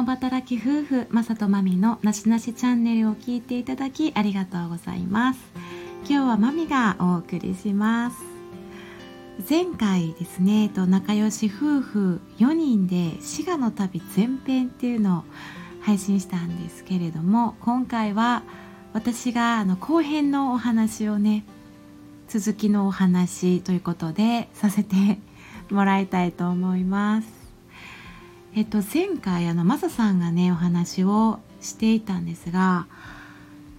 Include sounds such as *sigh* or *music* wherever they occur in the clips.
共働き夫婦マサとマミのなしなしチャンネルを聞いていただきありがとうございます今日はマミがお送りします前回ですねと仲良し夫婦4人で滋賀の旅前編っていうのを配信したんですけれども今回は私があの後編のお話をね続きのお話ということでさせてもらいたいと思います。えっと前回あのマサさんがねお話をしていたんですが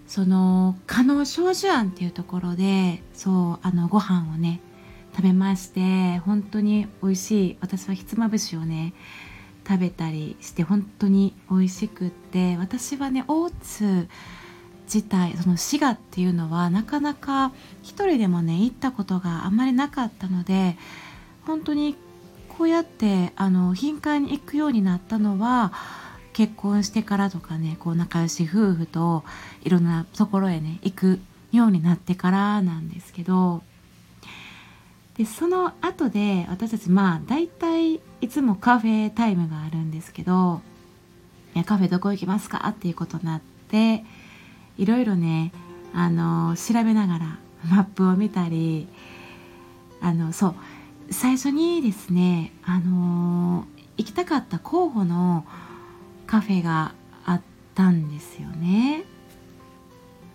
その加納少女庵っていうところでそうあのご飯をね食べまして本当に美味しい私はひつまぶしをね食べたりして本当に美味しくって私はね大津自体その滋賀っていうのはなかなか一人でもね行ったことがあんまりなかったので本当にこうやってあの頻繁に行くようになったのは結婚してからとかねこう仲良し夫婦といろんなところへね行くようになってからなんですけどでその後で私たちまあ大体いつもカフェタイムがあるんですけど「いやカフェどこ行きますか?」っていうことになっていろいろねあの調べながらマップを見たりあのそう最初にですねあの行きたかった候補のカフェがあったんですよね。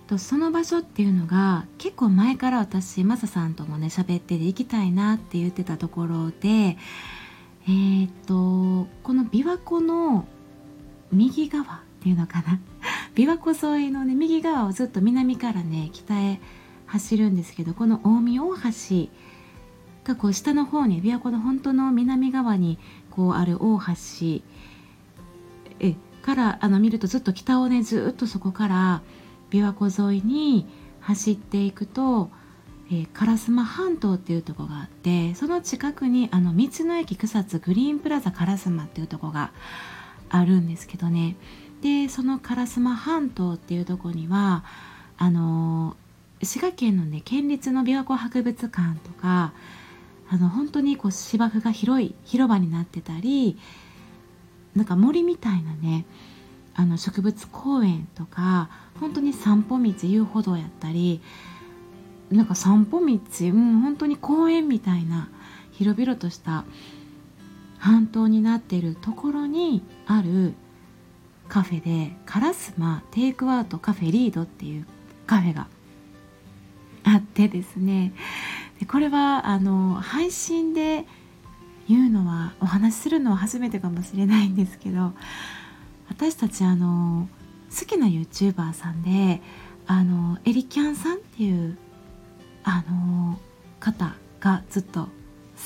とその場所っていうのが結構前から私マサさんともね喋ってて行きたいなって言ってたところでえー、っとこの琵琶湖の右側っていうのかな？*laughs* 琵琶湖沿いのね右側をずっと南からね北へ走るんですけどこの近江大橋がこう下の方に琵琶湖の本当の南側にこうある大橋えからあの見るとずっと北をねずっとそこから琵琶湖沿いに走っていくと、えー、烏丸半島っていうとこがあってその近くにあの道の駅草津グリーンプラザ烏丸っていうとこがあるんですけどね。でその烏丸半島っていうとこにはあの滋賀県のね県立の琵琶湖博物館とかあの本当にこう芝生が広い広場になってたりなんか森みたいなねあの植物公園とか本当に散歩道遊歩道やったりなんか散歩道、うん、本当に公園みたいな広々とした半島になってるところにあるカフェでカラスマテイクアウトカフェリードっていうカフェがあってですね。でこれはあの配信で言うのはお話しするのは初めてかもしれないんですけど私たちあの好きな YouTuber さんであのエリキャンさんっていうあの方がずっと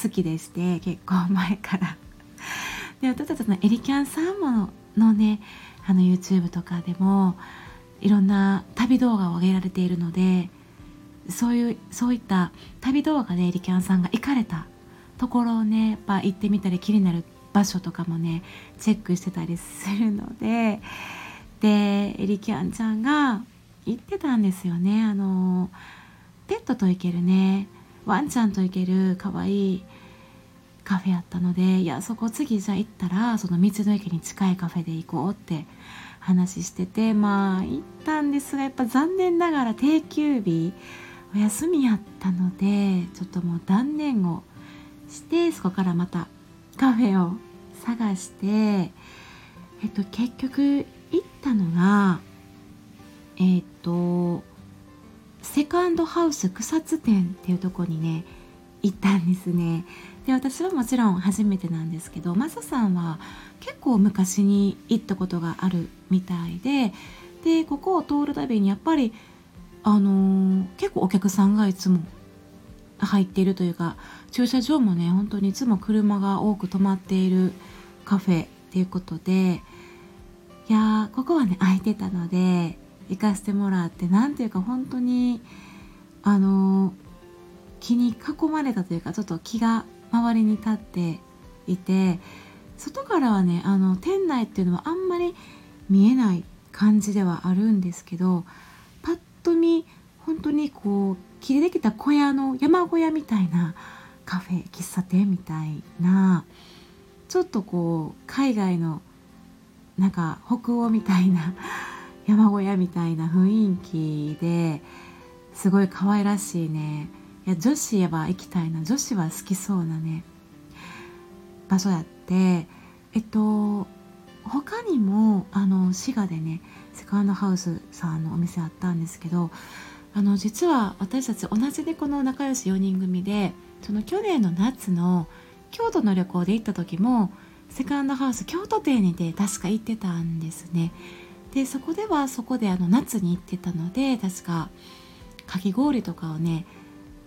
好きでして結構前から。で私たちのエリキャンさんものねあの YouTube とかでもいろんな旅動画を上げられているのでそういうそういった旅動画でリキャンさんが行かれたところをねやっぱ行ってみたり気になる場所とかもねチェックしてたりするので。でエリキャンちゃんが言ってたんですよね。あのペットと行けるねワンちゃんと行けるかわいいカフェやったのでいやそこ次じゃあ行ったらその道の駅に近いカフェで行こうって話しててまあ行ったんですがやっぱ残念ながら定休日お休みやったのでちょっともう断念をしてそこからまたカフェを探してえっと結局行ったのがえっとセカンドハウス草津店っていうとこにね行ったんですね。で私はもちろん初めてなんですけどマサさんは結構昔に行ったことがあるみたいででここを通るたびにやっぱりあのー、結構お客さんがいつも入っているというか駐車場もね本当にいつも車が多く止まっているカフェっていうことでいやここはね空いてたので行かせてもらって何ていうか本当にあの気に囲まれたというかちょっと気が周りに立っていて外からはねあの店内っていうのはあんまり見えない感じではあるんですけどと見本当にこう切りできた小屋の山小屋みたいなカフェ喫茶店みたいなちょっとこう海外のなんか北欧みたいな山小屋みたいな雰囲気ですごい可愛らしいね。いや女子は行きたいな。女子は好きそうなね場所やって。えっと他にもあの滋賀でねセカンドハウスさんのお店あったんですけどあの実は私たち同じでこの仲良し4人組でその去年の夏の京都の旅行で行った時もセカンドハウス京都店にて確か行ってたんですね。でそこではそこであの夏に行ってたので確かかき氷とかをね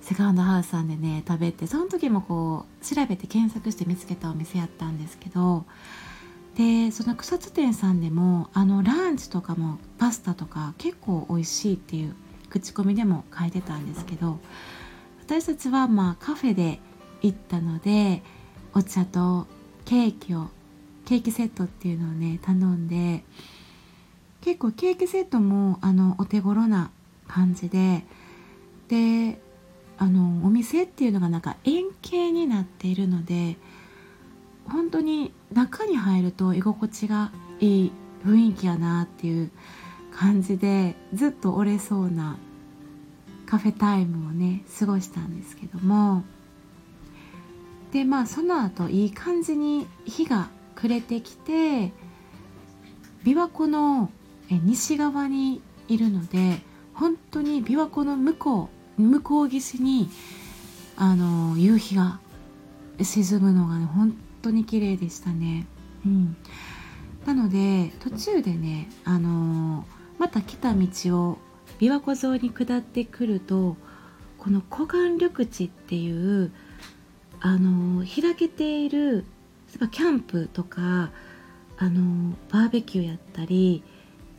セカンドハウスさんでね食べてその時もこう調べて検索して見つけたお店やったんですけどでその草津店さんでもあのランチとかもパスタとか結構美味しいっていう口コミでも書いてたんですけど私たちはまあカフェで行ったのでお茶とケーキをケーキセットっていうのをね頼んで結構ケーキセットもあのお手頃な感じでであのお店っていうのがなんか円形になっているので本当に中に入ると居心地がいい雰囲気やなっていう感じでずっと折れそうなカフェタイムをね過ごしたんですけども。でまあその後いい感じに日が暮れてきて琵琶湖の西側にいるので本当に琵琶湖の向こう向こう岸にあの夕日が沈むのがね本当に綺麗でしたね。うん、なので途中でねあのまた来た道を琵琶湖沿いに下ってくるとこの湖岸緑地っていうあの開けている例えばキャンプとかあのバーベキューやったり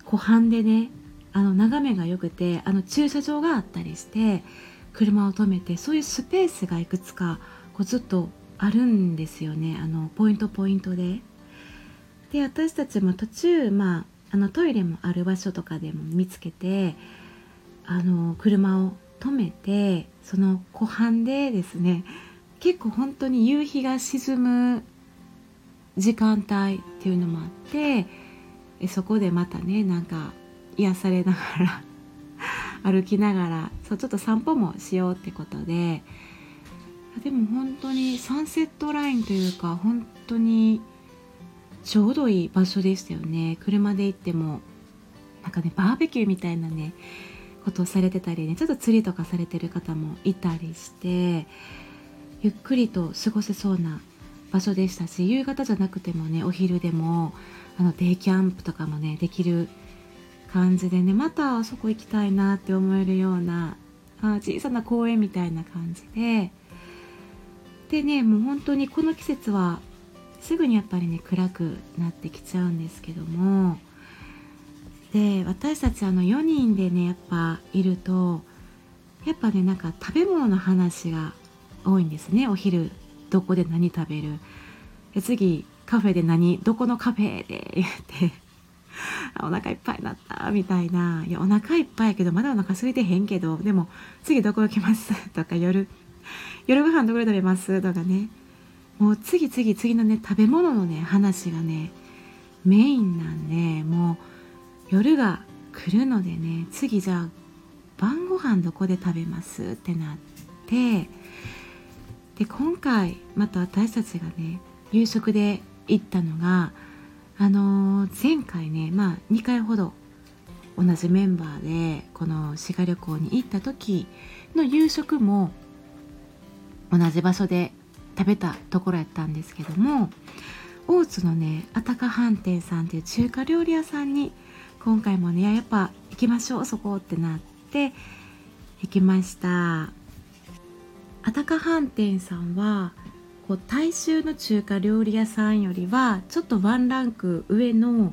湖畔でねあの眺めが良くてあの駐車場があったりして車を止めてそういうスペースがいくつかこうずっとあるんですよねあのポイントポイントで。で私たちも途中、まあ、あのトイレもある場所とかでも見つけてあの車を止めてその湖畔でですね結構本当に夕日が沈む時間帯っていうのもあってそこでまたねなんか癒されながら *laughs* 歩きながらそうちょっと散歩もしようってことででも本当にサンセットラインというか本当にちょうどいい場所でしたよね。車で行ってもなんかねバーベキューみたいなねことをされてたりねちょっと釣りとかされてる方もいたりしてゆっくりと過ごせそうな場所でしたし夕方じゃなくてもねお昼でもあのデイキャンプとかもねできる感じでねまたあそこ行きたいなって思えるようなあ小さな公園みたいな感じででねもう本当にこの季節はすぐにやっぱりね暗くなってきちゃうんですけども。で私たちあの4人でねやっぱいるとやっぱねなんか食べ物の話が多いんですね。お昼どこで何食べる。で次カフェで何どこのカフェで言って。お腹いっぱいになった。みたいな。いやお腹いっぱいやけどまだお腹空いてへんけど。でも次どこ行きます？とか夜。夜ご飯どこで食べます？とかね。もう次々次のね食べ物のね話がねメインなんでもう夜が来るのでね次じゃあ晩ご飯どこで食べます？ってなってで今回また私たちがね夕食で行ったのがあのー、前回ねまあ2回ほど同じメンバーでこの滋賀旅行に行った時の夕食も同じ場所で食べたところやったんですけども大津のねあたか飯店さんっていう中華料理屋さんに今回もねやっぱ行きましょうそこってなって行きました。あたか飯店さんはこう大衆の中華料理屋さんよりはちょっとワンランク上の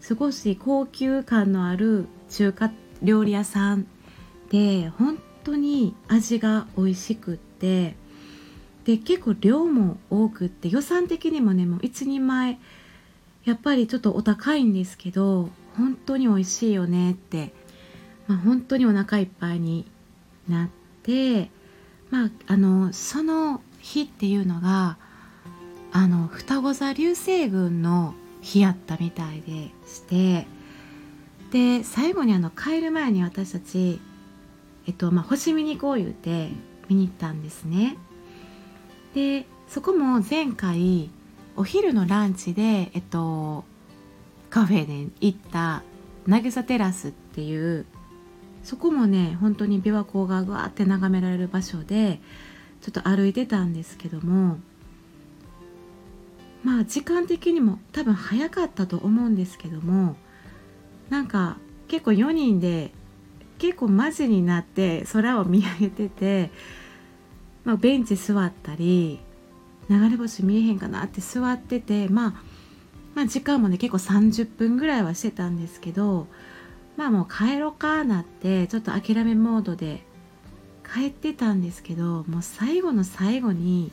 少し高級感のある中華料理屋さんで本当に味が美味しくてで結構量も多くって予算的にもねもう1人前やっぱりちょっとお高いんですけど本当に美味しいよねって、まあ、本当にお腹いっぱいになってまああのその日っていうのがあの双子座流星群の日やったみたいでしてで最後にあの帰る前に私たち、えっとまあ、星見に行こう言うて見に行ったんですね。でそこも前回お昼のランチで、えっと、カフェで行った渚テラスっていうそこもね本当に琵琶湖がぐわって眺められる場所でちょっと歩いてたんですけどもまあ時間的にも多分早かったと思うんですけどもなんか結構4人で結構マジになって空を見上げてて、まあ、ベンチ座ったり流れ星見えへんかなって座ってて、まあ、まあ時間もね結構30分ぐらいはしてたんですけどまあもう帰ろうかなってちょっと諦めモードで帰ってたんですけどもう最後の最後に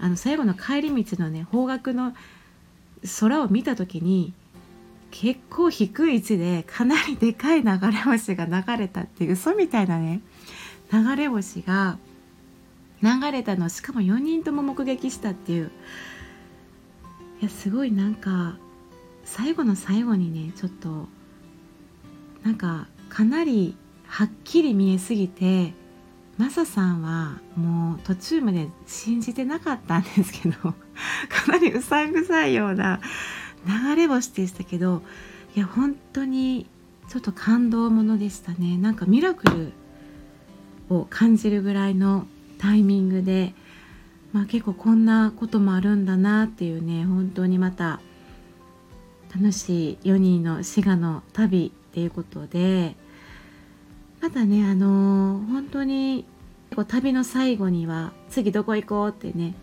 あの最後の帰り道のね方角の空を見た時に結構低い位置でかなりでかい流れ星が流れたっていう嘘みたいなね流れ星が流れたのしかも4人とも目撃したっていう。いやすごいなんか最後の最後にねちょっとなんかかなりはっきり見えすぎてマサさんはもう途中まで信じてなかったんですけど *laughs* かなりうさんくさいような流れ星でしたけどいや本当にちょっと感動ものでしたね。なんかミラクルを感じるぐらいのタイミングで、まあ、結構こんなこともあるんだなっていうね本当にまた楽しい4人の滋賀の旅っていうことでまたねあのー、本当に旅の最後には次どこ行こうってね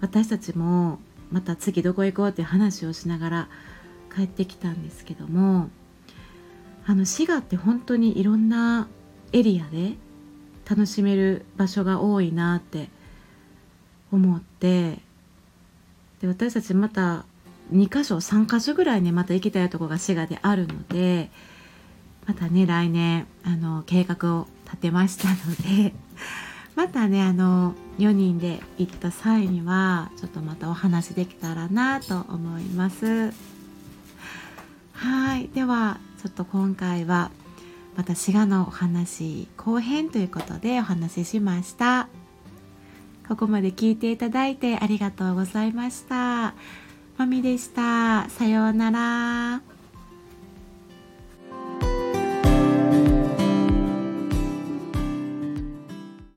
私たちもまた次どこ行こうって話をしながら帰ってきたんですけどもあの滋賀って本当にいろんなエリアで楽しめる場所が多いなって思ってで私たちまた2箇所3箇所ぐらいねまた行きたいとこが滋賀であるのでまたね来年あの計画を立てましたのでまたねあの4人で行った際にはちょっとまたお話できたらなと思います。はい。ではちょっと今回はまた滋賀のお話後編ということでお話ししました。ここまで聞いていただいてありがとうございました。まみでした。さようなら。